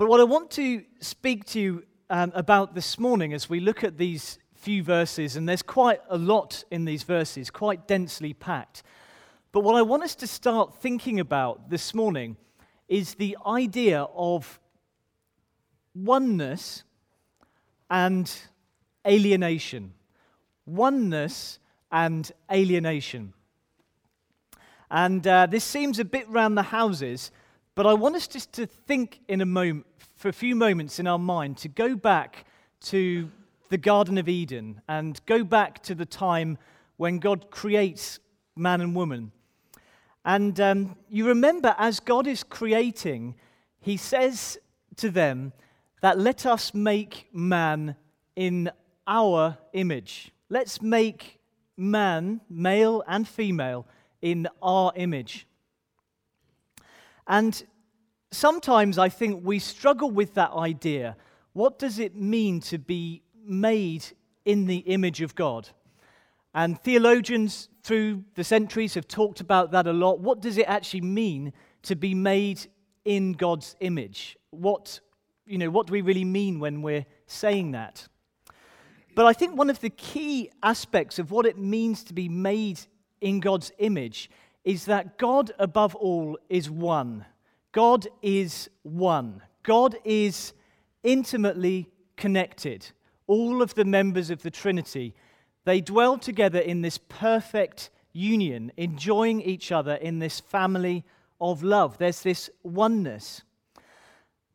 But what I want to speak to you um, about this morning as we look at these few verses, and there's quite a lot in these verses, quite densely packed. But what I want us to start thinking about this morning is the idea of oneness and alienation. Oneness and alienation. And uh, this seems a bit round the houses, but I want us just to think in a moment, for a few moments in our mind, to go back to the Garden of Eden and go back to the time when God creates man and woman. And um, you remember, as God is creating, He says to them that let us make man in our image. Let's make man, male and female, in our image. And sometimes I think we struggle with that idea. What does it mean to be made in the image of God? And theologians through the centuries have talked about that a lot. What does it actually mean to be made in God's image? What, you know, what do we really mean when we're saying that? But I think one of the key aspects of what it means to be made in God's image is that God, above all, is one. God is one. God is intimately connected. All of the members of the Trinity, they dwell together in this perfect union, enjoying each other in this family of love. There's this oneness.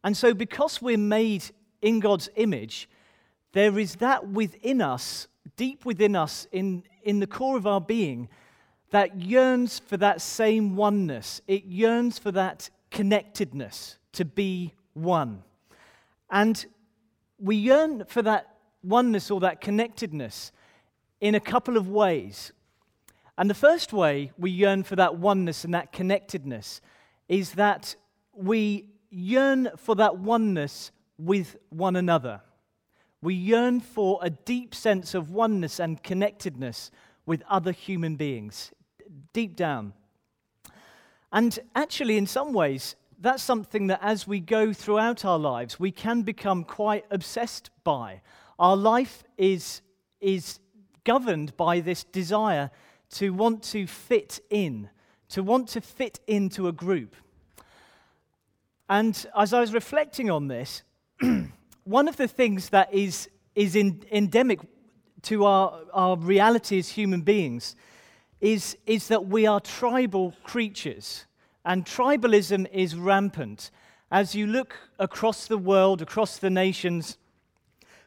And so, because we're made in God's image, there is that within us, deep within us, in, in the core of our being, that yearns for that same oneness. It yearns for that connectedness, to be one. And we yearn for that oneness or that connectedness in a couple of ways. And the first way we yearn for that oneness and that connectedness is that we yearn for that oneness with one another. We yearn for a deep sense of oneness and connectedness with other human beings deep down. And actually, in some ways, that's something that as we go throughout our lives, we can become quite obsessed by. Our life is, is governed by this desire to want to fit in, to want to fit into a group. And as I was reflecting on this, one of the things that is, is in, endemic to our, our reality as human beings is, is that we are tribal creatures, and tribalism is rampant. As you look across the world, across the nations,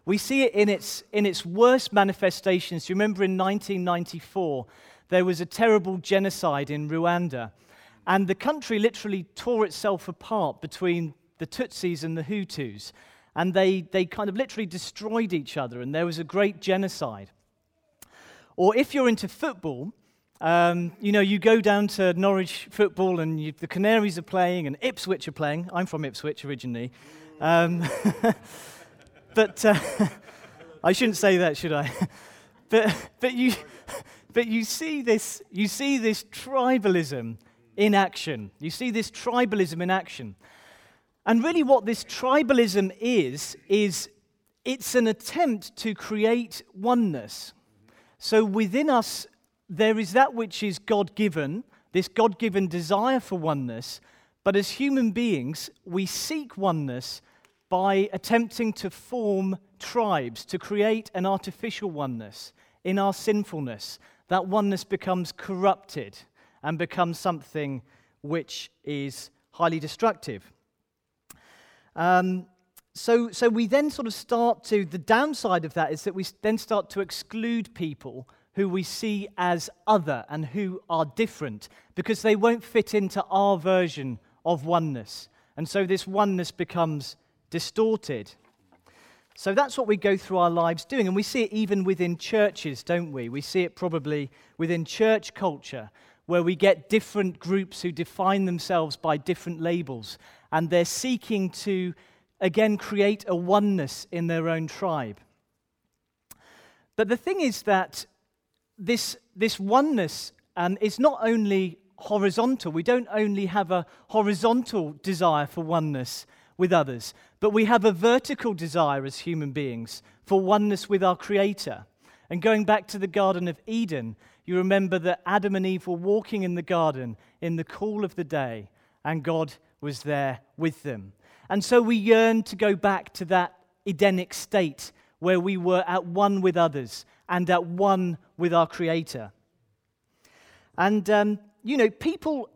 we see it in its, in its worst manifestations. You remember in 1994, there was a terrible genocide in Rwanda, and the country literally tore itself apart between the Tutsis and the Hutus, and they, they kind of literally destroyed each other, and there was a great genocide. Or if you're into football, um, you know, you go down to Norwich football and you, the Canaries are playing and Ipswich are playing. I'm from Ipswich originally. Um, but uh, I shouldn't say that, should I? but, but, you, but you, see this, you see this tribalism in action. You see this tribalism in action. And really, what this tribalism is, is it's an attempt to create oneness. So within us there is that which is God given, this God given desire for oneness, but as human beings, we seek oneness by attempting to form tribes, to create an artificial oneness in our sinfulness. That oneness becomes corrupted and becomes something which is highly destructive. Um, so, so we then sort of start to, the downside of that is that we then start to exclude people who we see as other and who are different because they won't fit into our version of oneness. And so this oneness becomes distorted. So that's what we go through our lives doing. And we see it even within churches, don't we? We see it probably within church culture, where we get different groups who define themselves by different labels. And they're seeking to, again, create a oneness in their own tribe. But the thing is that this, this oneness um, is not only horizontal, we don't only have a horizontal desire for oneness with others, but we have a vertical desire as human beings for oneness with our Creator. And going back to the Garden of Eden, you remember that Adam and Eve were walking in the garden in the cool of the day, and God was there with them. And so we yearn to go back to that Edenic state where we were at one with others and at one with our Creator. And, um, you know, people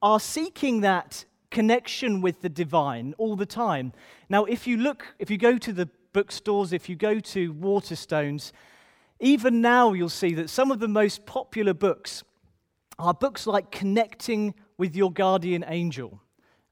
are seeking that connection with the divine all the time. Now, if you look, if you go to the bookstores, if you go to Waterstones, even now you'll see that some of the most popular books are books like Connecting with Your Guardian Angel.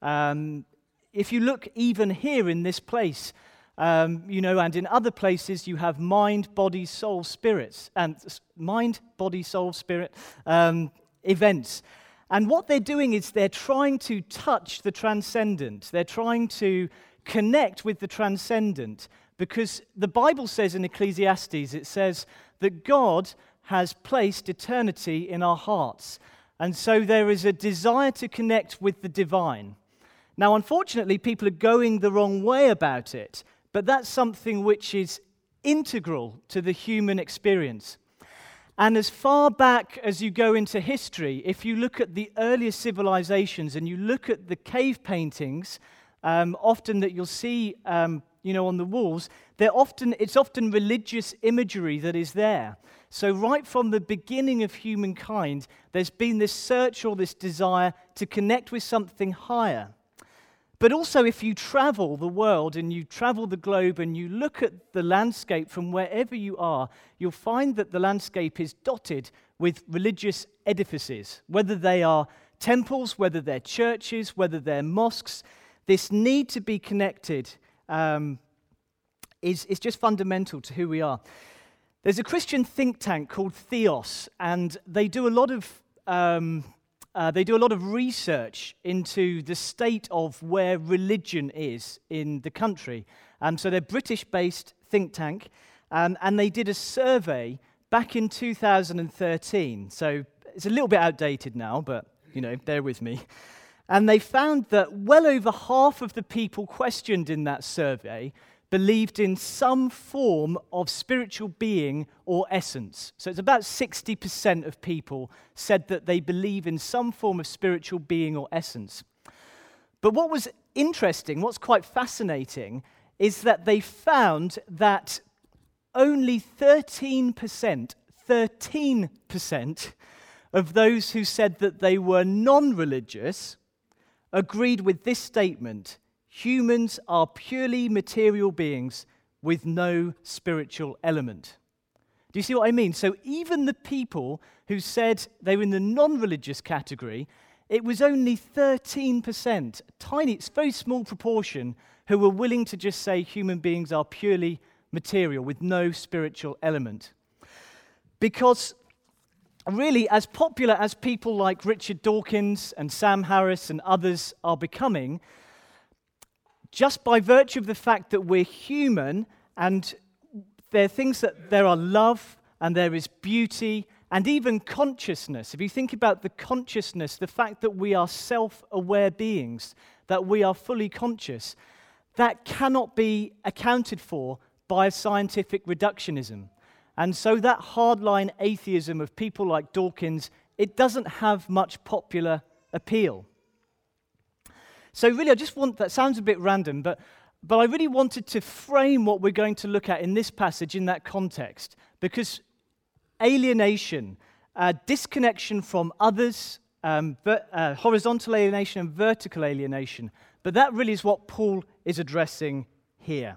Um, if you look even here in this place, um, you know, and in other places you have mind, body, soul, spirits, and mind, body, soul, spirit um, events. And what they're doing is they're trying to touch the transcendent. They're trying to connect with the transcendent because the Bible says in Ecclesiastes, it says that God has placed eternity in our hearts. And so there is a desire to connect with the divine. Now, unfortunately, people are going the wrong way about it, but that's something which is integral to the human experience. And as far back as you go into history, if you look at the earliest civilizations and you look at the cave paintings, um, often that you'll see, um, you know, on the walls, they're often, it's often religious imagery that is there. So right from the beginning of humankind, there's been this search or this desire to connect with something higher. But also, if you travel the world and you travel the globe and you look at the landscape from wherever you are, you'll find that the landscape is dotted with religious edifices, whether they are temples, whether they're churches, whether they're mosques. This need to be connected um, is, is just fundamental to who we are. There's a Christian think tank called Theos, and they do a lot of. Um, uh, they do a lot of research into the state of where religion is in the country. Um, so they're British based think tank, um, and they did a survey back in 2013. So it's a little bit outdated now, but you know, bear with me. And they found that well over half of the people questioned in that survey believed in some form of spiritual being or essence. So it's about 60% of people said that they believe in some form of spiritual being or essence. But what was interesting, what's quite fascinating, is that they found that only 13%, 13% of those who said that they were non religious agreed with this statement humans are purely material beings with no spiritual element. Do you see what I mean? So, even the people who said they were in the non religious category, it was only 13%, tiny, it's very small proportion, who were willing to just say human beings are purely material with no spiritual element. Because, really, as popular as people like Richard Dawkins and Sam Harris and others are becoming, just by virtue of the fact that we're human and there are things that there are love and there is beauty and even consciousness. If you think about the consciousness, the fact that we are self aware beings, that we are fully conscious, that cannot be accounted for by scientific reductionism. And so that hardline atheism of people like Dawkins, it doesn't have much popular appeal. So, really, I just want that sounds a bit random, but, but I really wanted to frame what we're going to look at in this passage in that context because alienation, uh, disconnection from others, um, ver- uh, horizontal alienation and vertical alienation, but that really is what Paul is addressing here.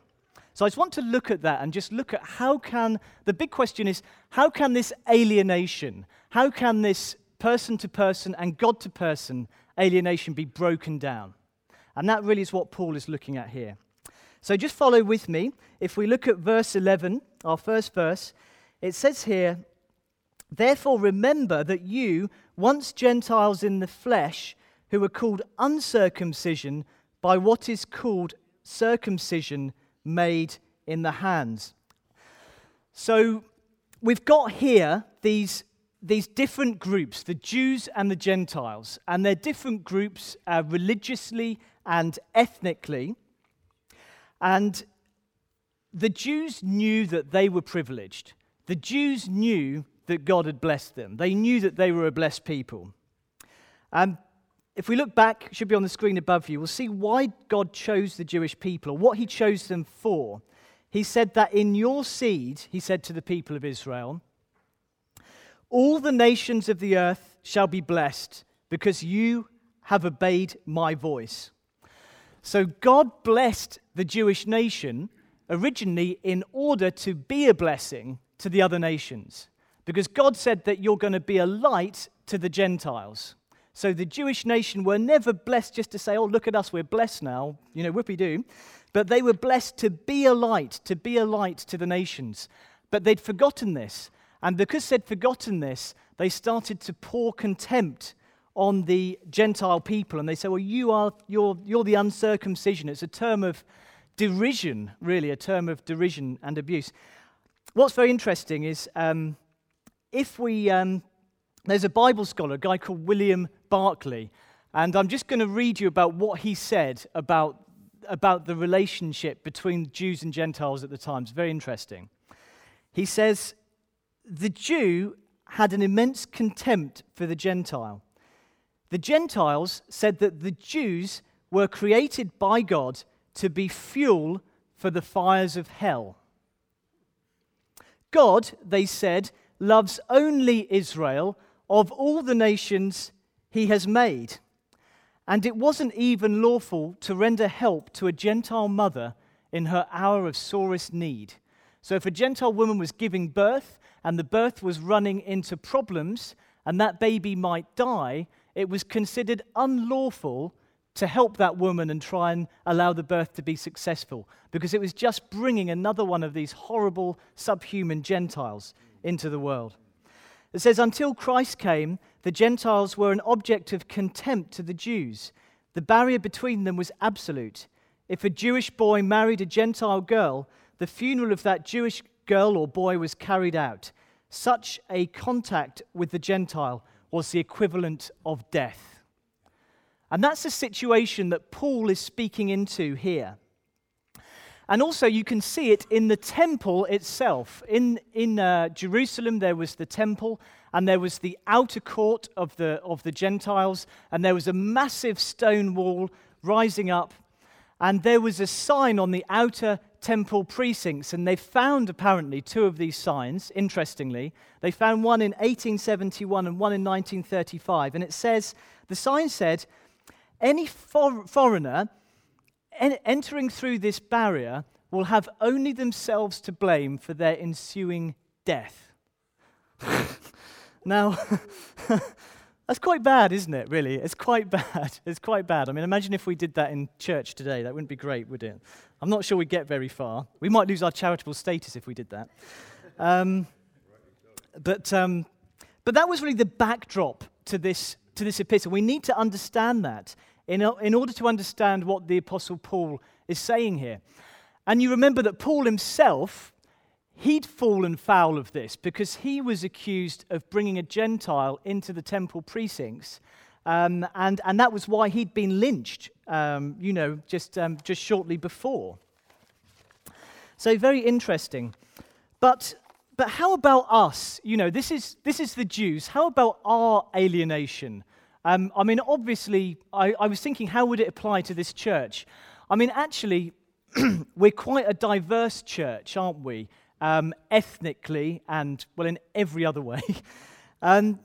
So I just want to look at that and just look at how can, the big question is, how can this alienation, how can this person to person and God to person alienation be broken down? And that really is what Paul is looking at here. So just follow with me. If we look at verse 11, our first verse, it says here, Therefore remember that you, once Gentiles in the flesh, who were called uncircumcision by what is called circumcision made in the hands. So we've got here these these different groups, the Jews and the Gentiles, and they're different groups uh, religiously and ethnically. And the Jews knew that they were privileged. The Jews knew that God had blessed them. They knew that they were a blessed people. And if we look back, it should be on the screen above you, we'll see why God chose the Jewish people, or what he chose them for. He said that in your seed, he said to the people of Israel, all the nations of the earth shall be blessed because you have obeyed my voice. So God blessed the Jewish nation originally in order to be a blessing to the other nations. Because God said that you're going to be a light to the Gentiles. So the Jewish nation were never blessed just to say, oh, look at us, we're blessed now, you know, whoopee doo. But they were blessed to be a light, to be a light to the nations. But they'd forgotten this. And because they'd forgotten this, they started to pour contempt on the Gentile people. And they say, well, you are, you're, you're the uncircumcision. It's a term of derision, really, a term of derision and abuse. What's very interesting is um, if we, um, there's a Bible scholar, a guy called William Barclay, and I'm just going to read you about what he said about, about the relationship between Jews and Gentiles at the time. It's very interesting. He says, The Jew had an immense contempt for the Gentile. The Gentiles said that the Jews were created by God to be fuel for the fires of hell. God, they said, loves only Israel of all the nations he has made. And it wasn't even lawful to render help to a Gentile mother in her hour of sorest need. So, if a Gentile woman was giving birth and the birth was running into problems and that baby might die, it was considered unlawful to help that woman and try and allow the birth to be successful because it was just bringing another one of these horrible subhuman Gentiles into the world. It says, Until Christ came, the Gentiles were an object of contempt to the Jews. The barrier between them was absolute. If a Jewish boy married a Gentile girl, the funeral of that Jewish girl or boy was carried out. Such a contact with the Gentile was the equivalent of death. And that's the situation that Paul is speaking into here. And also, you can see it in the temple itself. In, in uh, Jerusalem, there was the temple, and there was the outer court of the, of the Gentiles, and there was a massive stone wall rising up, and there was a sign on the outer temple precincts. And they found apparently two of these signs, interestingly. They found one in 1871 and one in 1935. And it says, the sign said, any for- foreigner en- entering through this barrier will have only themselves to blame for their ensuing death. now, that's quite bad, isn't it, really? It's quite bad. It's quite bad. I mean, imagine if we did that in church today. That wouldn't be great, would it? I'm not sure we'd get very far. We might lose our charitable status if we did that. Um, but, um, but that was really the backdrop to this, to this epistle. We need to understand that in, in order to understand what the Apostle Paul is saying here. And you remember that Paul himself, he'd fallen foul of this because he was accused of bringing a Gentile into the temple precincts. Um, and, and that was why he'd been lynched, um, you know, just, um, just shortly before. So, very interesting. But, but how about us? You know, this is, this is the Jews. How about our alienation? Um, I mean, obviously, I, I was thinking, how would it apply to this church? I mean, actually, we're quite a diverse church, aren't we? Um, ethnically and, well, in every other way. um,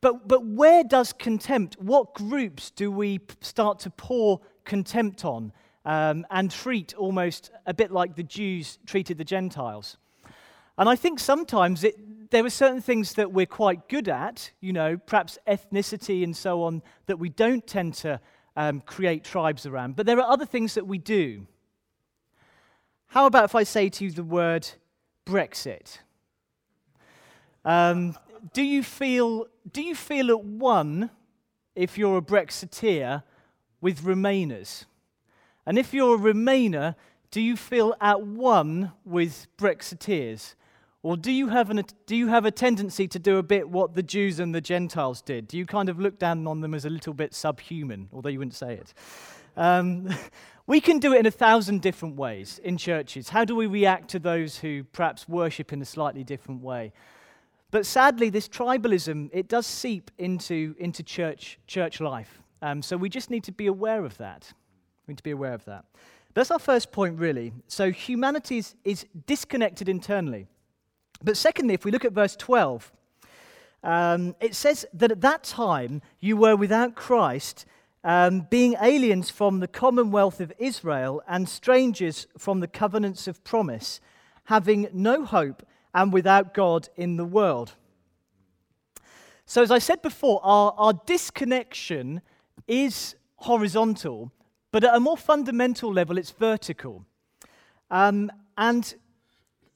but, but where does contempt, what groups do we start to pour contempt on um, and treat almost a bit like the Jews treated the Gentiles? And I think sometimes it, there are certain things that we're quite good at, you know, perhaps ethnicity and so on, that we don't tend to um, create tribes around. But there are other things that we do. How about if I say to you the word Brexit? Um, do, you feel, do you feel at one if you're a Brexiteer with Remainers? And if you're a Remainer, do you feel at one with Brexiteers? Or do you, have an, do you have a tendency to do a bit what the Jews and the Gentiles did? Do you kind of look down on them as a little bit subhuman, although you wouldn't say it? Um, we can do it in a thousand different ways in churches. How do we react to those who perhaps worship in a slightly different way? But sadly, this tribalism, it does seep into, into church, church life. Um, so we just need to be aware of that. We need to be aware of that. That's our first point, really. So humanity is, is disconnected internally. But secondly, if we look at verse 12, um, it says that at that time you were without Christ, um, being aliens from the commonwealth of Israel and strangers from the covenants of promise, having no hope and without God in the world. So, as I said before, our, our disconnection is horizontal, but at a more fundamental level, it's vertical. Um, and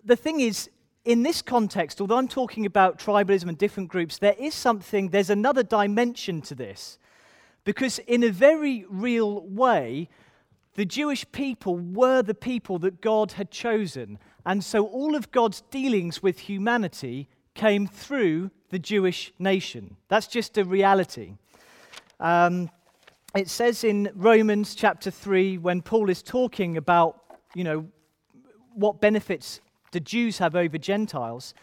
the thing is, in this context, although I'm talking about tribalism and different groups, there is something, there's another dimension to this. Because in a very real way, the Jewish people were the people that God had chosen. And so all of God's dealings with humanity came through the Jewish nation. That's just a reality. Um, it says in Romans chapter 3, when Paul is talking about, you know, what benefits the Jews have over Gentiles,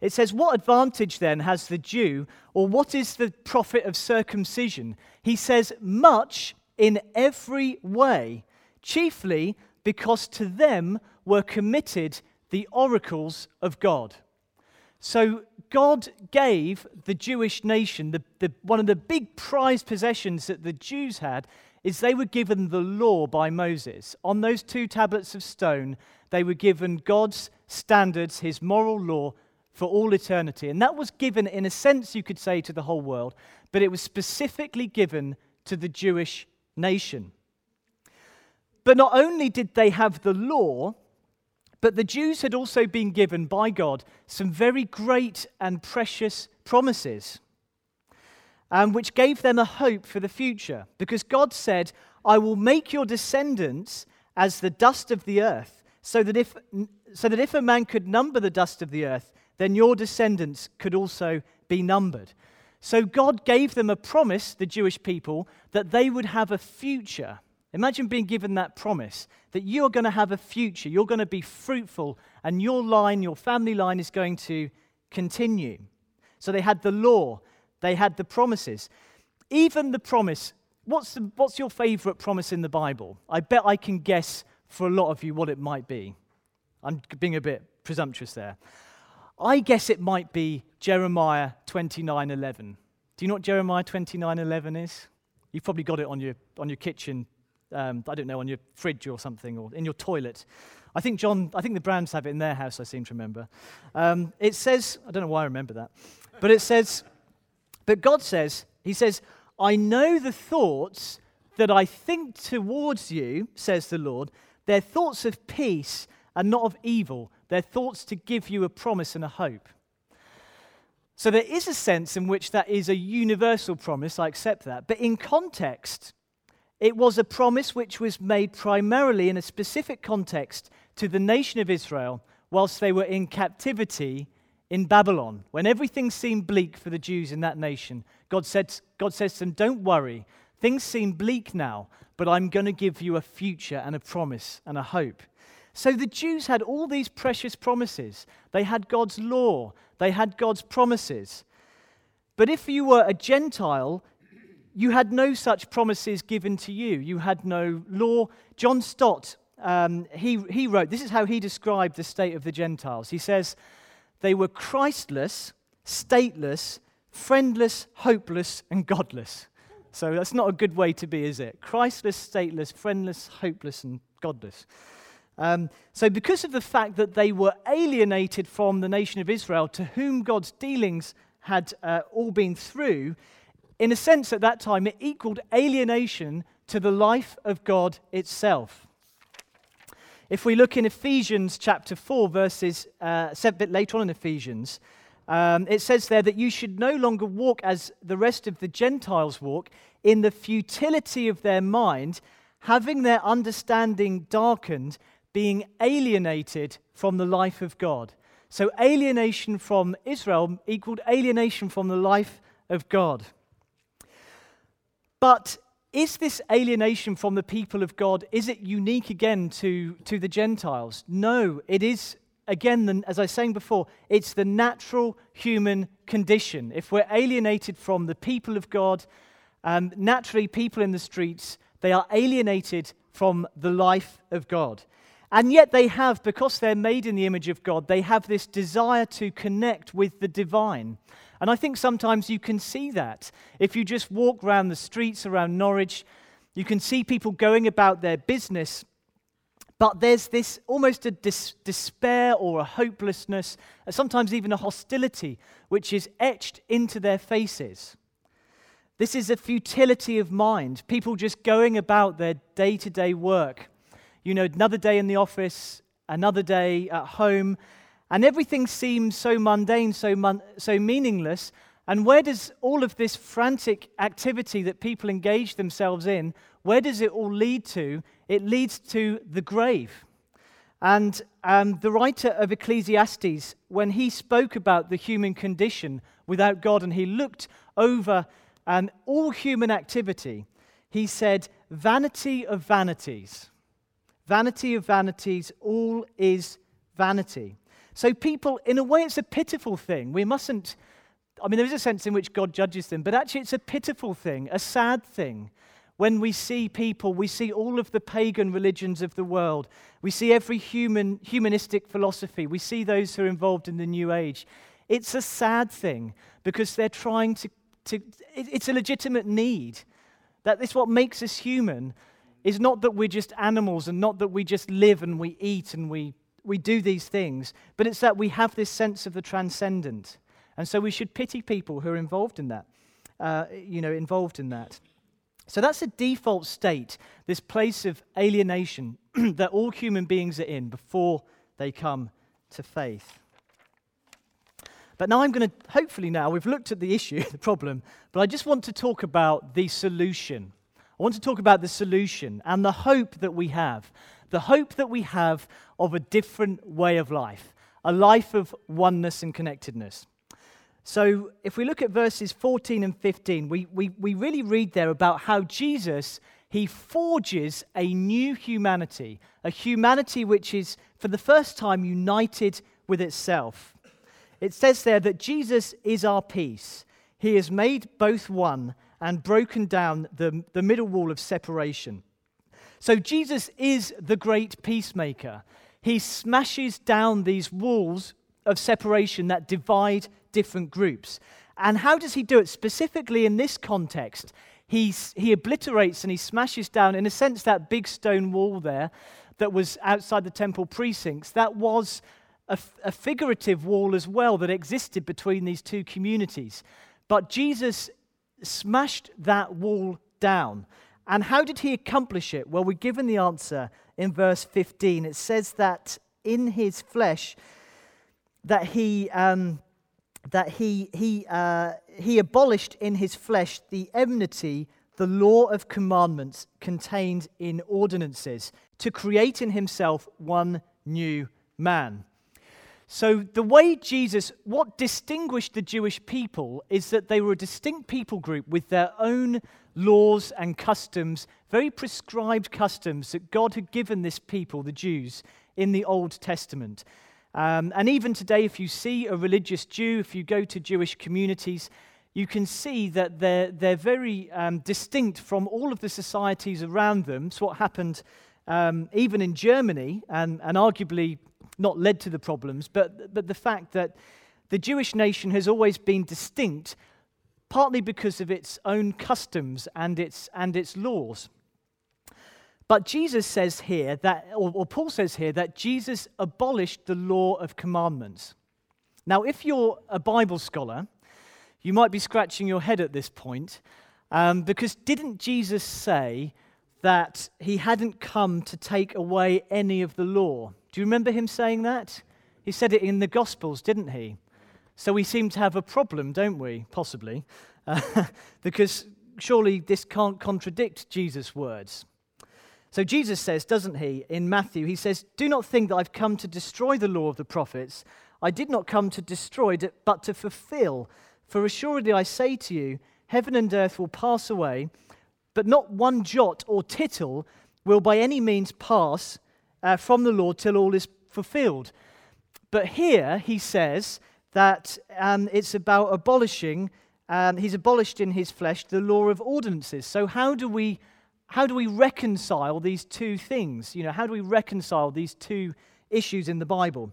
it says, What advantage then has the Jew, or what is the profit of circumcision? He says, Much in every way, chiefly because to them were committed the oracles of God. So God gave the Jewish nation, the, the, one of the big prized possessions that the Jews had, is they were given the law by Moses. On those two tablets of stone, they were given God's standards, his moral law for all eternity. And that was given, in a sense, you could say, to the whole world, but it was specifically given to the Jewish nation. But not only did they have the law, but the Jews had also been given by God some very great and precious promises, um, which gave them a hope for the future. Because God said, I will make your descendants as the dust of the earth, so that if, so that if a man could number the dust of the earth, then your descendants could also be numbered. So God gave them a promise, the Jewish people, that they would have a future. Imagine being given that promise that you're going to have a future, you're going to be fruitful, and your line, your family line, is going to continue. So they had the law, they had the promises. Even the promise, what's, the, what's your favorite promise in the Bible? I bet I can guess for a lot of you what it might be. I'm being a bit presumptuous there. I guess it might be Jeremiah 29:11. Do you know what Jeremiah 29:11 is? You've probably got it on your, on your kitchen um, I don't know, on your fridge or something, or in your toilet. I think John, I think the Brands have it in their house, I seem to remember. Um, it says, I don't know why I remember that, but it says, but God says, He says, I know the thoughts that I think towards you, says the Lord. They're thoughts of peace and not of evil. They're thoughts to give you a promise and a hope. So there is a sense in which that is a universal promise. I accept that. But in context, it was a promise which was made primarily in a specific context to the nation of Israel whilst they were in captivity in Babylon. When everything seemed bleak for the Jews in that nation, God, said, God says to them, Don't worry, things seem bleak now, but I'm going to give you a future and a promise and a hope. So the Jews had all these precious promises. They had God's law, they had God's promises. But if you were a Gentile, you had no such promises given to you. You had no law. John Stott, um, he, he wrote, this is how he described the state of the Gentiles. He says, they were Christless, stateless, friendless, hopeless, and godless. So that's not a good way to be, is it? Christless, stateless, friendless, hopeless, and godless. Um, so, because of the fact that they were alienated from the nation of Israel, to whom God's dealings had uh, all been through, in a sense, at that time, it equaled alienation to the life of God itself. If we look in Ephesians chapter 4, verses, uh, a bit later on in Ephesians, um, it says there that you should no longer walk as the rest of the Gentiles walk in the futility of their mind, having their understanding darkened, being alienated from the life of God. So, alienation from Israel equaled alienation from the life of God. But is this alienation from the people of God, is it unique again to, to the Gentiles? No, it is, again, as I was saying before, it's the natural human condition. If we're alienated from the people of God, um, naturally, people in the streets, they are alienated from the life of God. And yet, they have, because they're made in the image of God, they have this desire to connect with the divine. And I think sometimes you can see that. If you just walk around the streets around Norwich, you can see people going about their business, but there's this almost a dis- despair or a hopelessness, uh, sometimes even a hostility, which is etched into their faces. This is a futility of mind, people just going about their day to day work you know, another day in the office, another day at home, and everything seems so mundane, so, mon- so meaningless. And where does all of this frantic activity that people engage themselves in, where does it all lead to? It leads to the grave. And um, the writer of Ecclesiastes, when he spoke about the human condition without God and he looked over um, all human activity, he said, Vanity of vanities. Vanity of vanities, all is vanity. So, people, in a way, it's a pitiful thing. We mustn't, I mean, there is a sense in which God judges them, but actually, it's a pitiful thing, a sad thing. When we see people, we see all of the pagan religions of the world. We see every human, humanistic philosophy. We see those who are involved in the New Age. It's a sad thing because they're trying to, to it's a legitimate need. That is what makes us human is not that we're just animals and not that we just live and we eat and we, we do these things, but it's that we have this sense of the transcendent. And so we should pity people who are involved in that, uh, you know, involved in that. So that's a default state, this place of alienation that all human beings are in before they come to faith. But now I'm going to, hopefully, now we've looked at the issue, the problem, but I just want to talk about the solution. I want to talk about the solution and the hope that we have. The hope that we have of a different way of life, a life of oneness and connectedness. So, if we look at verses 14 and 15, we, we, we really read there about how Jesus, he forges a new humanity, a humanity which is for the first time united with itself. It says there that Jesus is our peace. He has made both one and broken down the, the middle wall of separation. So Jesus is the great peacemaker. He smashes down these walls of separation that divide different groups. And how does he do it? Specifically in this context, he's, he obliterates and he smashes down, in a sense, that big stone wall there that was outside the temple precincts. That was a, a figurative wall as well that existed between these two communities. But Jesus smashed that wall down. And how did he accomplish it? Well, we're given the answer in verse 15. It says that in his flesh, that he, um, that he, he, uh, he abolished in his flesh the enmity, the law of commandments contained in ordinances, to create in himself one new man. So, the way Jesus, what distinguished the Jewish people is that they were a distinct people group with their own laws and customs, very prescribed customs that God had given this people, the Jews, in the Old Testament. Um, and even today, if you see a religious Jew, if you go to Jewish communities, you can see that they're, they're very um, distinct from all of the societies around them. It's what happened um, even in Germany and, and arguably not led to the problems, but, but the fact that the Jewish nation has always been distinct, partly because of its own customs and its, and its laws. But Jesus says here that, or, or Paul says here, that Jesus abolished the law of commandments. Now, if you're a Bible scholar, you might be scratching your head at this point, um, because didn't Jesus say that he hadn't come to take away any of the law? Do you remember him saying that? He said it in the Gospels, didn't he? So we seem to have a problem, don't we? Possibly. Uh, because surely this can't contradict Jesus' words. So Jesus says, doesn't he, in Matthew, he says, Do not think that I've come to destroy the law of the prophets. I did not come to destroy it, but to fulfill. For assuredly I say to you, heaven and earth will pass away, but not one jot or tittle will by any means pass uh, from the law till all is fulfilled. But here he says that um, it's about abolishing, um, he's abolished in his flesh the law of ordinances. So, how do we how do we reconcile these two things? You know, how do we reconcile these two issues in the Bible?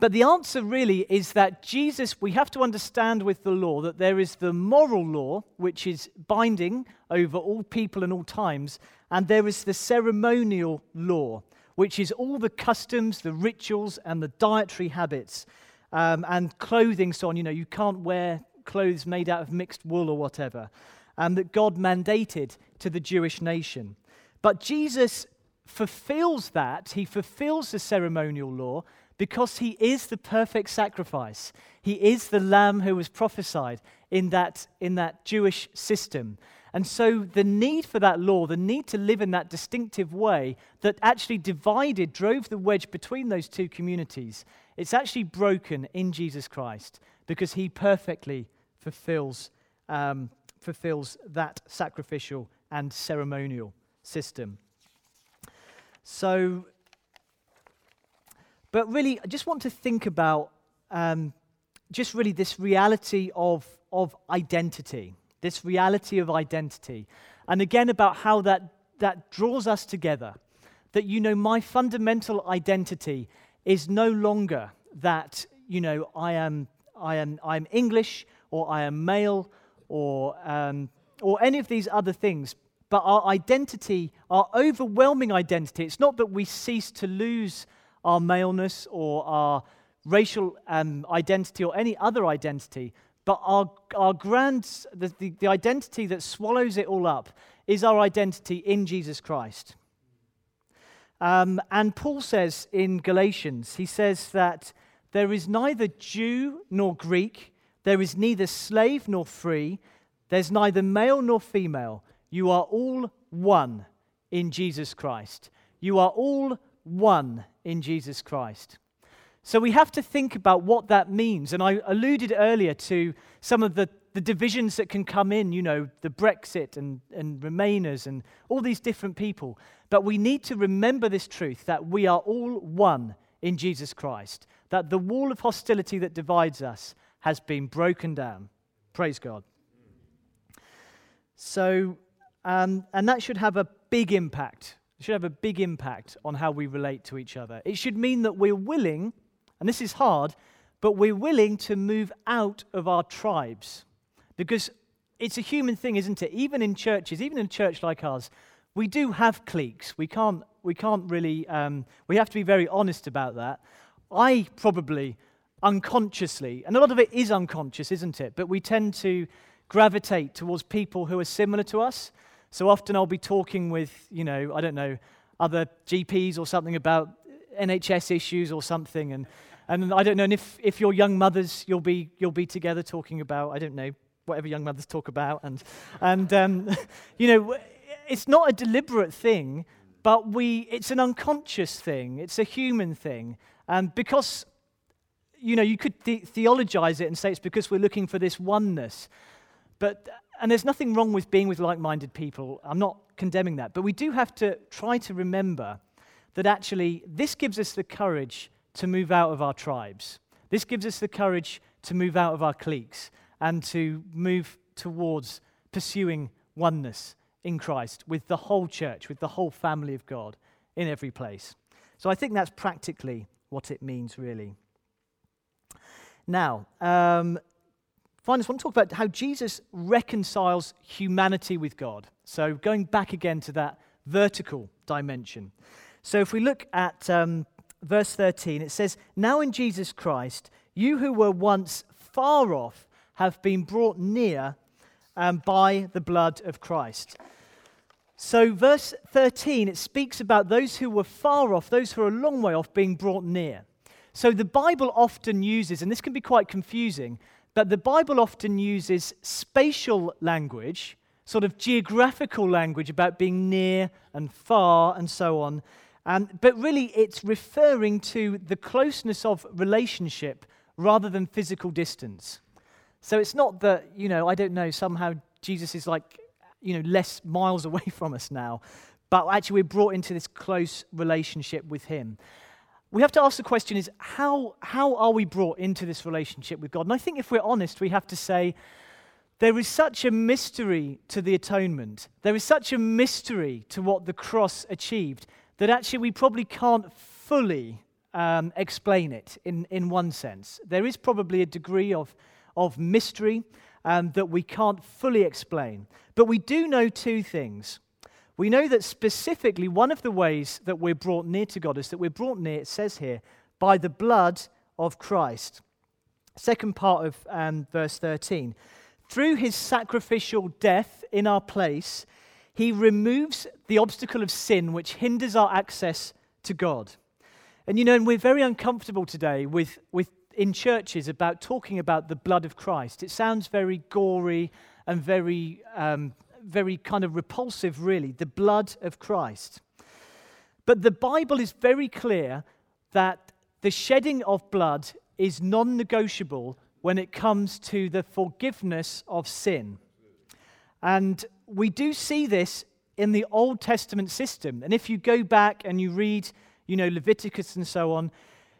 But the answer really is that Jesus, we have to understand with the law that there is the moral law, which is binding over all people and all times, and there is the ceremonial law, which is all the customs, the rituals, and the dietary habits um, and clothing, so on. You know, you can't wear clothes made out of mixed wool or whatever, and that God mandated to the Jewish nation. But Jesus fulfills that, he fulfills the ceremonial law because he is the perfect sacrifice. He is the lamb who was prophesied in that, in that Jewish system. And so the need for that law, the need to live in that distinctive way that actually divided, drove the wedge between those two communities, it's actually broken in Jesus Christ because he perfectly fulfills, um, fulfills that sacrificial and ceremonial system. So but really, I just want to think about um, just really this reality of, of identity, this reality of identity. And again, about how that, that draws us together. That, you know, my fundamental identity is no longer that, you know, I am, I am, I am English or I am male or, um, or any of these other things. But our identity, our overwhelming identity, it's not that we cease to lose our maleness or our racial um, identity or any other identity, but our, our grand, the, the, the identity that swallows it all up is our identity in Jesus Christ. Um, and Paul says in Galatians, he says that there is neither Jew nor Greek, there is neither slave nor free, there's neither male nor female. You are all one in Jesus Christ. You are all one in Jesus Christ. So we have to think about what that means. And I alluded earlier to some of the, the divisions that can come in, you know, the Brexit and, and Remainers and all these different people. But we need to remember this truth that we are all one in Jesus Christ, that the wall of hostility that divides us has been broken down. Praise God. So, um, and that should have a big impact it should have a big impact on how we relate to each other. It should mean that we're willing, and this is hard, but we're willing to move out of our tribes. Because it's a human thing, isn't it? Even in churches, even in a church like ours, we do have cliques. We can't, we can't really, um, we have to be very honest about that. I probably unconsciously, and a lot of it is unconscious, isn't it? But we tend to gravitate towards people who are similar to us. So often I'll be talking with, you know, I don't know, other GPs or something about NHS issues or something. And, and I don't know, and if, if you're young mothers, you'll be, you'll be together talking about, I don't know, whatever young mothers talk about. And, and um, you know, it's not a deliberate thing, but we, it's an unconscious thing. It's a human thing. And because, you know, you could the- theologize it and say it's because we're looking for this oneness. But and there's nothing wrong with being with like minded people. I'm not condemning that. But we do have to try to remember that actually this gives us the courage to move out of our tribes. This gives us the courage to move out of our cliques and to move towards pursuing oneness in Christ with the whole church, with the whole family of God in every place. So I think that's practically what it means, really. Now, um, Finally, I want to talk about how Jesus reconciles humanity with God. So, going back again to that vertical dimension. So, if we look at um, verse 13, it says, Now in Jesus Christ, you who were once far off have been brought near um, by the blood of Christ. So, verse 13, it speaks about those who were far off, those who are a long way off, being brought near. So, the Bible often uses, and this can be quite confusing, but the Bible often uses spatial language, sort of geographical language about being near and far and so on. But really, it's referring to the closeness of relationship rather than physical distance. So it's not that, you know, I don't know, somehow Jesus is like you know, less miles away from us now. But actually, we're brought into this close relationship with Him. We have to ask the question is how, how are we brought into this relationship with God? And I think if we're honest, we have to say, there is such a mystery to the atonement. There is such a mystery to what the cross achieved that actually we probably can't fully um, explain it in, in one sense. There is probably a degree of, of mystery um, that we can't fully explain. But we do know two things. We know that specifically one of the ways that we're brought near to God is that we're brought near, it says here, by the blood of Christ. Second part of um, verse 13. Through his sacrificial death in our place, he removes the obstacle of sin which hinders our access to God. And you know, and we're very uncomfortable today with, with in churches about talking about the blood of Christ. It sounds very gory and very, um, very kind of repulsive, really, the blood of Christ. But the Bible is very clear that the shedding of blood is non negotiable when it comes to the forgiveness of sin. And we do see this in the Old Testament system. And if you go back and you read, you know, Leviticus and so on,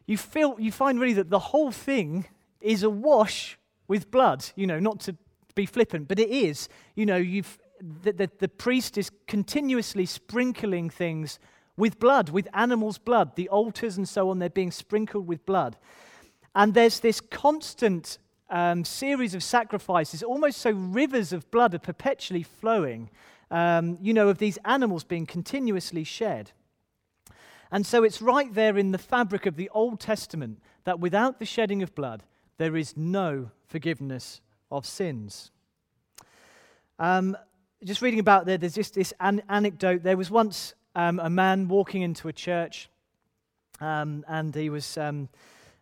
you, feel, you find really that the whole thing is awash with blood. You know, not to be flippant, but it is. You know, you've, the, the, the priest is continuously sprinkling things with blood, with animals' blood. The altars and so on, they're being sprinkled with blood. And there's this constant um, series of sacrifices, almost so rivers of blood are perpetually flowing, um, you know, of these animals being continuously shed. And so it's right there in the fabric of the Old Testament that without the shedding of blood, there is no forgiveness of sins. Um, just reading about there, there's just this an- anecdote. There was once um, a man walking into a church, um, and he was um,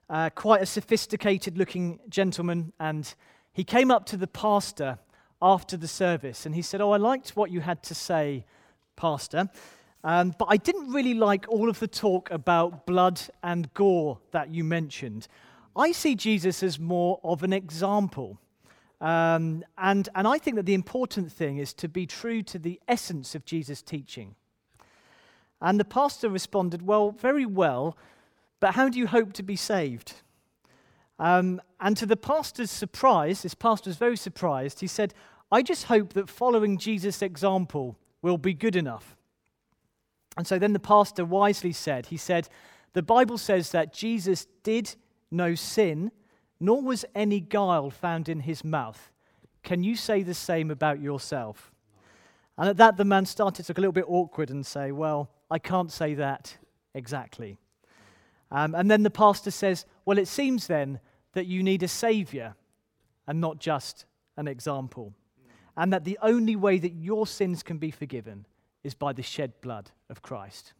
uh, quite a sophisticated looking gentleman, and he came up to the pastor after the service and he said, Oh, I liked what you had to say, Pastor. Um, but I didn't really like all of the talk about blood and gore that you mentioned. I see Jesus as more of an example. Um, and, and I think that the important thing is to be true to the essence of Jesus' teaching. And the pastor responded, Well, very well, but how do you hope to be saved? Um, and to the pastor's surprise, this pastor was very surprised. He said, I just hope that following Jesus' example will be good enough. And so then the pastor wisely said, he said, the Bible says that Jesus did no sin, nor was any guile found in his mouth. Can you say the same about yourself? And at that, the man started to look a little bit awkward and say, Well, I can't say that exactly. Um, and then the pastor says, Well, it seems then that you need a savior and not just an example. And that the only way that your sins can be forgiven is by the shed blood of Christ.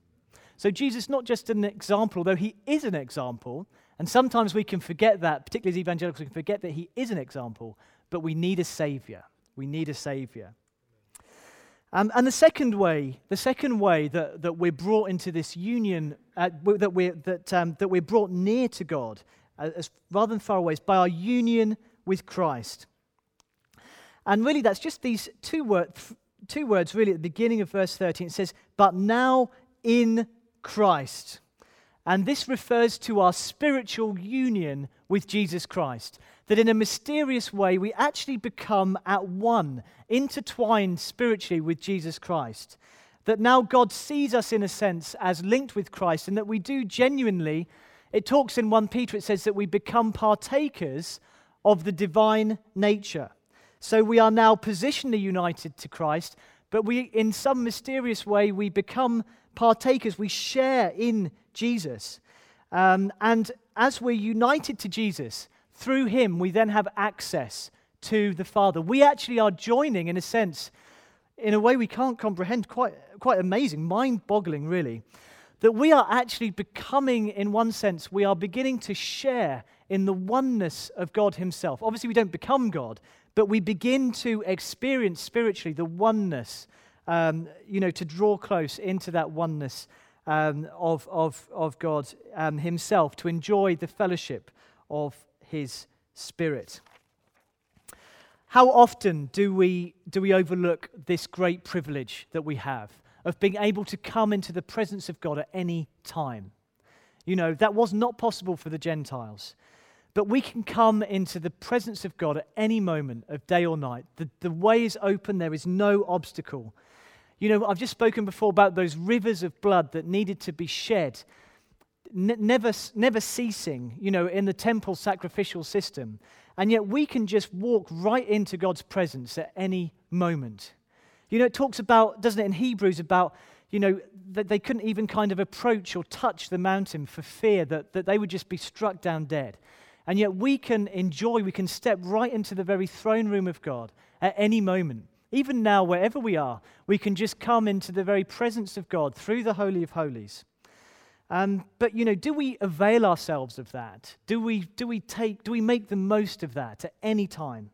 So Jesus not just an example, though he is an example, and sometimes we can forget that, particularly as evangelicals, we can forget that he is an example, but we need a savior. We need a savior. Um, and the second way, the second way that, that we're brought into this union, uh, that, we're, that, um, that we're brought near to God, uh, as, rather than far away, is by our union with Christ. And really, that's just these two, word, two words, really, at the beginning of verse 13. It says, But now in Christ. And this refers to our spiritual union with Jesus Christ. That in a mysterious way, we actually become at one, intertwined spiritually with Jesus Christ. That now God sees us, in a sense, as linked with Christ, and that we do genuinely. It talks in 1 Peter, it says that we become partakers of the divine nature. So we are now positionally united to Christ, but we, in some mysterious way, we become partakers. We share in Jesus. Um, and as we're united to Jesus, through him, we then have access to the Father. We actually are joining, in a sense, in a way we can't comprehend, quite, quite amazing, mind boggling, really, that we are actually becoming, in one sense, we are beginning to share in the oneness of God Himself. Obviously, we don't become God, but we begin to experience spiritually the oneness, um, you know, to draw close into that oneness um, of, of, of God um, Himself, to enjoy the fellowship of His Spirit. How often do we, do we overlook this great privilege that we have of being able to come into the presence of God at any time? You know, that was not possible for the Gentiles. But we can come into the presence of God at any moment of day or night. The, the way is open, there is no obstacle. You know, I've just spoken before about those rivers of blood that needed to be shed, n- never, never ceasing, you know, in the temple sacrificial system. And yet we can just walk right into God's presence at any moment. You know, it talks about, doesn't it, in Hebrews about, you know, that they couldn't even kind of approach or touch the mountain for fear that, that they would just be struck down dead. And yet we can enjoy, we can step right into the very throne room of God at any moment. Even now, wherever we are, we can just come into the very presence of God through the Holy of Holies. Um, but you know, do we avail ourselves of that? Do we, do we take, do we make the most of that at any time?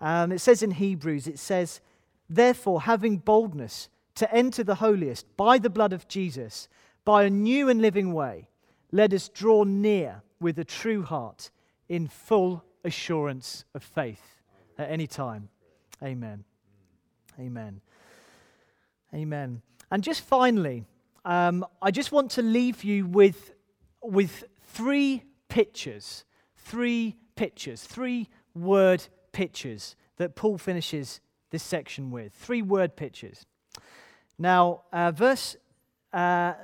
Um, it says in Hebrews, it says, Therefore, having boldness to enter the holiest by the blood of Jesus, by a new and living way, let us draw near with a true heart in full assurance of faith at any time. Amen. Amen. Amen. And just finally, um, I just want to leave you with, with three pictures, three pictures, three word pictures that Paul finishes this section with. Three word pictures. Now, uh, verse, uh,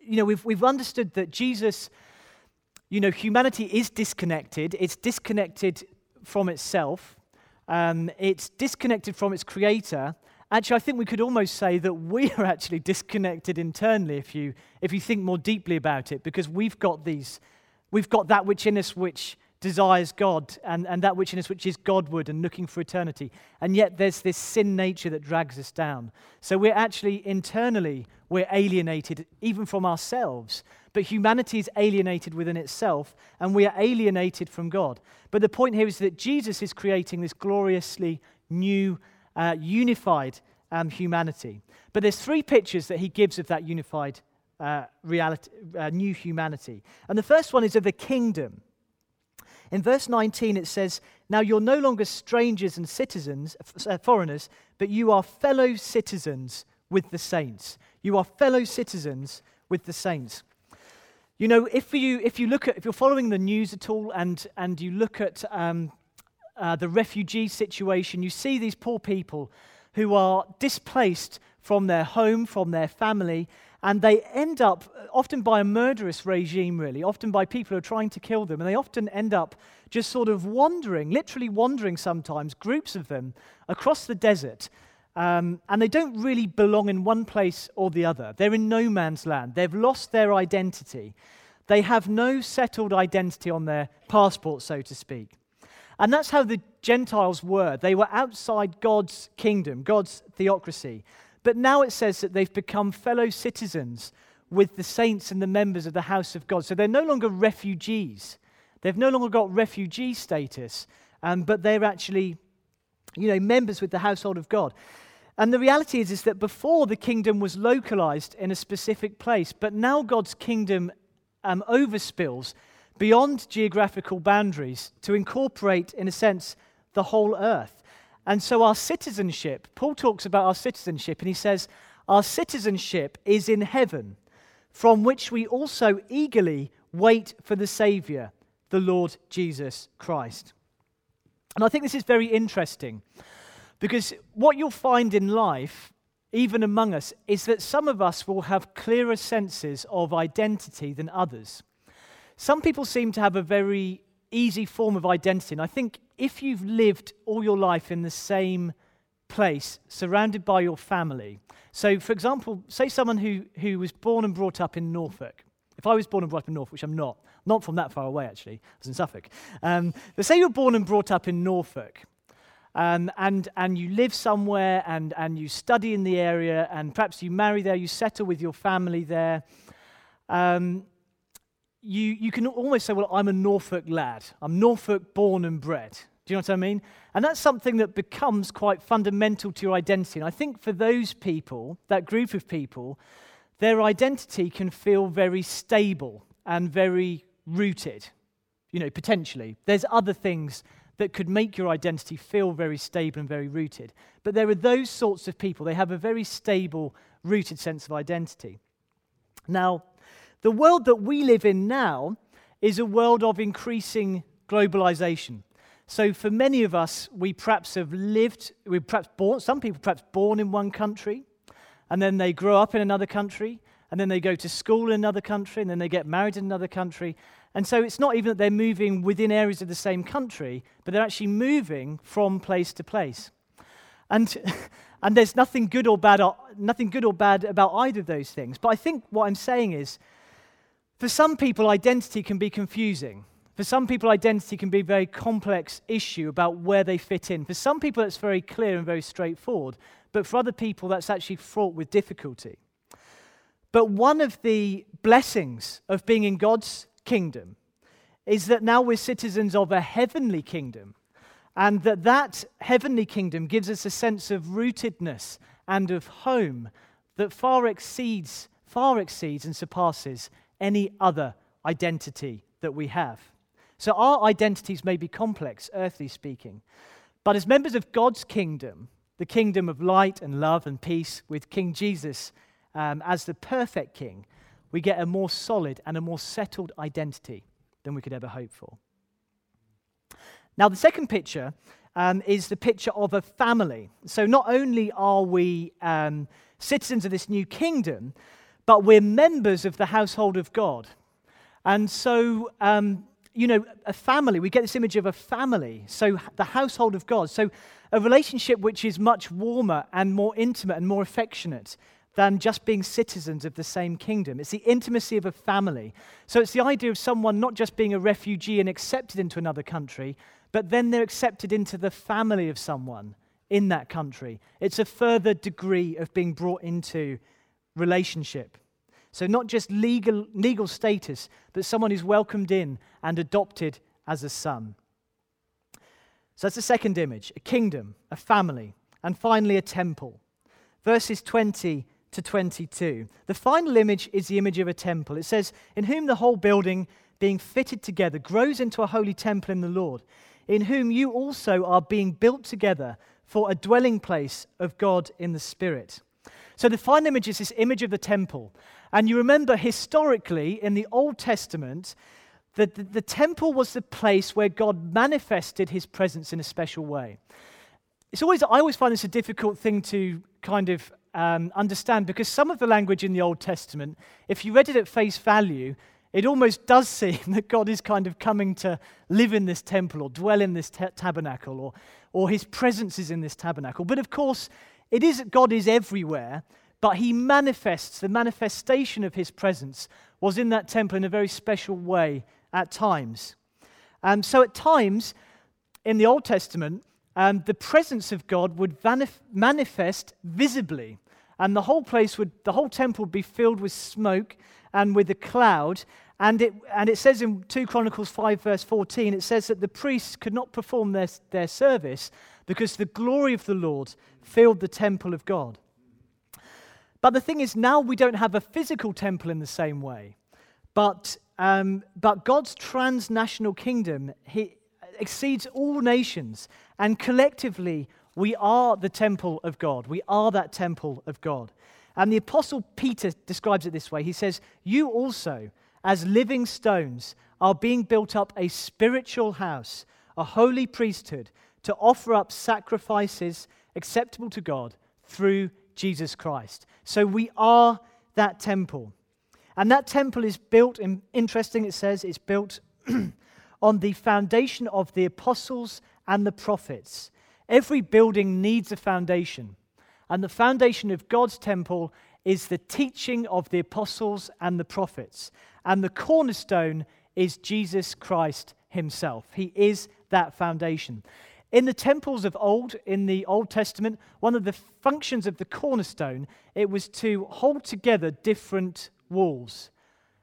you know, we've, we've understood that Jesus, you know, humanity is disconnected. It's disconnected from itself, um, it's disconnected from its creator, Actually, I think we could almost say that we are actually disconnected internally if you, if you think more deeply about it, because we've got these, we've got that which in us which desires God and, and that which in us which is Godward and looking for eternity. And yet there's this sin nature that drags us down. So we're actually internally, we're alienated even from ourselves. But humanity is alienated within itself, and we are alienated from God. But the point here is that Jesus is creating this gloriously new uh, unified um, humanity. But there's three pictures that he gives of that unified uh, reality, uh, new humanity. And the first one is of the kingdom. In verse 19, it says, Now you're no longer strangers and citizens, uh, foreigners, but you are fellow citizens with the saints. You are fellow citizens with the saints. You know, if you, if you look at, if you're following the news at all and, and you look at um, uh, the refugee situation, you see these poor people who are displaced from their home, from their family, and they end up, often by a murderous regime, really, often by people who are trying to kill them, and they often end up just sort of wandering, literally wandering sometimes, groups of them, across the desert. Um, and they don't really belong in one place or the other. They're in no man's land. They've lost their identity. They have no settled identity on their passport, so to speak. And that's how the Gentiles were. They were outside God's kingdom, God's theocracy. But now it says that they've become fellow citizens with the saints and the members of the house of God. So they're no longer refugees. They've no longer got refugee status, um, but they're actually, you know, members with the household of God. And the reality is, is that before the kingdom was localized in a specific place, but now God's kingdom um, overspills beyond geographical boundaries to incorporate, in a sense, the whole earth. And so, our citizenship, Paul talks about our citizenship, and he says, Our citizenship is in heaven, from which we also eagerly wait for the Savior, the Lord Jesus Christ. And I think this is very interesting because what you'll find in life, even among us, is that some of us will have clearer senses of identity than others. Some people seem to have a very easy form of identity. And I think if you've lived all your life in the same place, surrounded by your family, so for example, say someone who, who was born and brought up in Norfolk. If I was born and brought up in Norfolk, which I'm not, not from that far away actually, I was in Suffolk. Um, but say you're born and brought up in Norfolk. Um, and, and you live somewhere and, and you study in the area, and perhaps you marry there, you settle with your family there. Um, you, you can almost say, well, I'm a Norfolk lad. I'm Norfolk born and bred. Do you know what I mean? And that's something that becomes quite fundamental to your identity. And I think for those people, that group of people, their identity can feel very stable and very rooted, you know, potentially. There's other things that could make your identity feel very stable and very rooted. But there are those sorts of people. They have a very stable, rooted sense of identity. Now, the world that we live in now is a world of increasing globalization. So, for many of us, we perhaps have lived, we perhaps born, some people perhaps born in one country, and then they grow up in another country, and then they go to school in another country, and then they get married in another country. And so it's not even that they're moving within areas of the same country, but they're actually moving from place to place. And, and there's nothing good or bad, nothing good or bad about either of those things. But I think what I'm saying is, for some people, identity can be confusing. For some people, identity can be a very complex issue about where they fit in. For some people, it's very clear and very straightforward. But for other people, that's actually fraught with difficulty. But one of the blessings of being in God's kingdom is that now we're citizens of a heavenly kingdom. And that that heavenly kingdom gives us a sense of rootedness and of home that far exceeds, far exceeds and surpasses any other identity that we have. So our identities may be complex, earthly speaking. But as members of God's kingdom, the kingdom of light and love and peace, with King Jesus um, as the perfect king, we get a more solid and a more settled identity than we could ever hope for. Now, the second picture um, is the picture of a family. So, not only are we um, citizens of this new kingdom, but we're members of the household of God. And so, um, you know, a family. We get this image of a family. So, the household of God. So, a relationship which is much warmer and more intimate and more affectionate than just being citizens of the same kingdom. It's the intimacy of a family. So, it's the idea of someone not just being a refugee and accepted into another country, but then they're accepted into the family of someone in that country. It's a further degree of being brought into relationship. So, not just legal, legal status, but someone who's welcomed in and adopted as a son. So, that's the second image a kingdom, a family, and finally a temple. Verses 20 to 22. The final image is the image of a temple. It says, In whom the whole building, being fitted together, grows into a holy temple in the Lord, in whom you also are being built together for a dwelling place of God in the Spirit. So the final image is this image of the temple. And you remember historically in the Old Testament that the, the temple was the place where God manifested his presence in a special way. It's always, I always find this a difficult thing to kind of um, understand because some of the language in the Old Testament, if you read it at face value, it almost does seem that God is kind of coming to live in this temple or dwell in this tabernacle or, or his presence is in this tabernacle. But of course, it is God is everywhere, but he manifests, the manifestation of his presence was in that temple in a very special way at times. Um, so, at times in the Old Testament, um, the presence of God would vanif- manifest visibly, and the whole place would, the whole temple would be filled with smoke and with a cloud. And it, and it says in 2 Chronicles 5, verse 14, it says that the priests could not perform their, their service because the glory of the Lord filled the temple of God. But the thing is, now we don't have a physical temple in the same way. But, um, but God's transnational kingdom he exceeds all nations. And collectively, we are the temple of God. We are that temple of God. And the Apostle Peter describes it this way He says, You also, as living stones, are being built up a spiritual house, a holy priesthood, to offer up sacrifices acceptable to God through Jesus Christ. So we are that temple. And that temple is built, in, interesting, it says, it's built on the foundation of the apostles and the prophets. Every building needs a foundation. And the foundation of God's temple is the teaching of the apostles and the prophets. And the cornerstone is Jesus Christ himself. He is that foundation. In the temples of old, in the Old Testament, one of the functions of the cornerstone, it was to hold together different walls.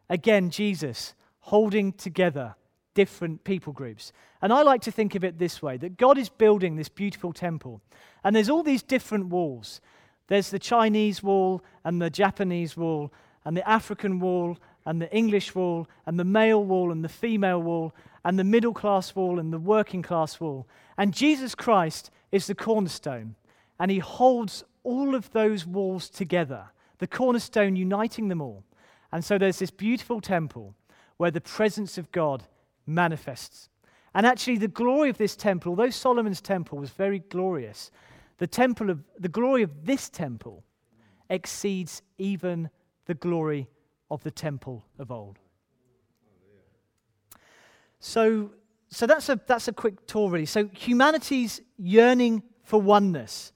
Again, Jesus holding together different people groups. And I like to think of it this way that God is building this beautiful temple, and there's all these different walls. There's the Chinese wall, and the Japanese wall, and the African wall, and the English wall, and the male wall, and the female wall, and the middle class wall, and the working class wall. And Jesus Christ is the cornerstone, and he holds all of those walls together, the cornerstone uniting them all. And so there's this beautiful temple where the presence of God manifests. And actually, the glory of this temple, although Solomon's temple was very glorious, the, temple of, the glory of this temple exceeds even the glory of the temple of old. So, so that's, a, that's a quick tour, really. So, humanity's yearning for oneness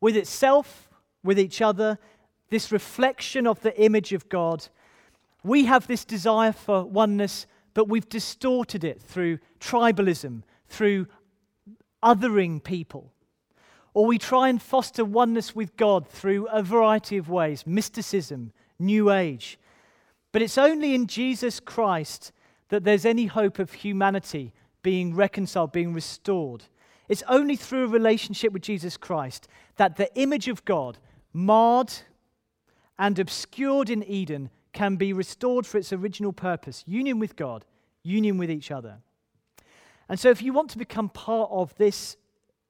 with itself, with each other, this reflection of the image of God. We have this desire for oneness, but we've distorted it through tribalism, through othering people. Or we try and foster oneness with God through a variety of ways mysticism, New Age. But it's only in Jesus Christ that there's any hope of humanity being reconciled, being restored. It's only through a relationship with Jesus Christ that the image of God, marred and obscured in Eden, can be restored for its original purpose union with God, union with each other. And so, if you want to become part of this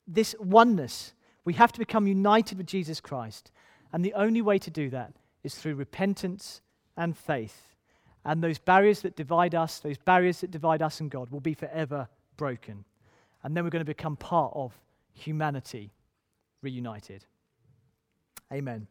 this oneness. We have to become united with Jesus Christ. And the only way to do that is through repentance and faith. And those barriers that divide us, those barriers that divide us and God, will be forever broken. And then we're going to become part of humanity reunited. Amen.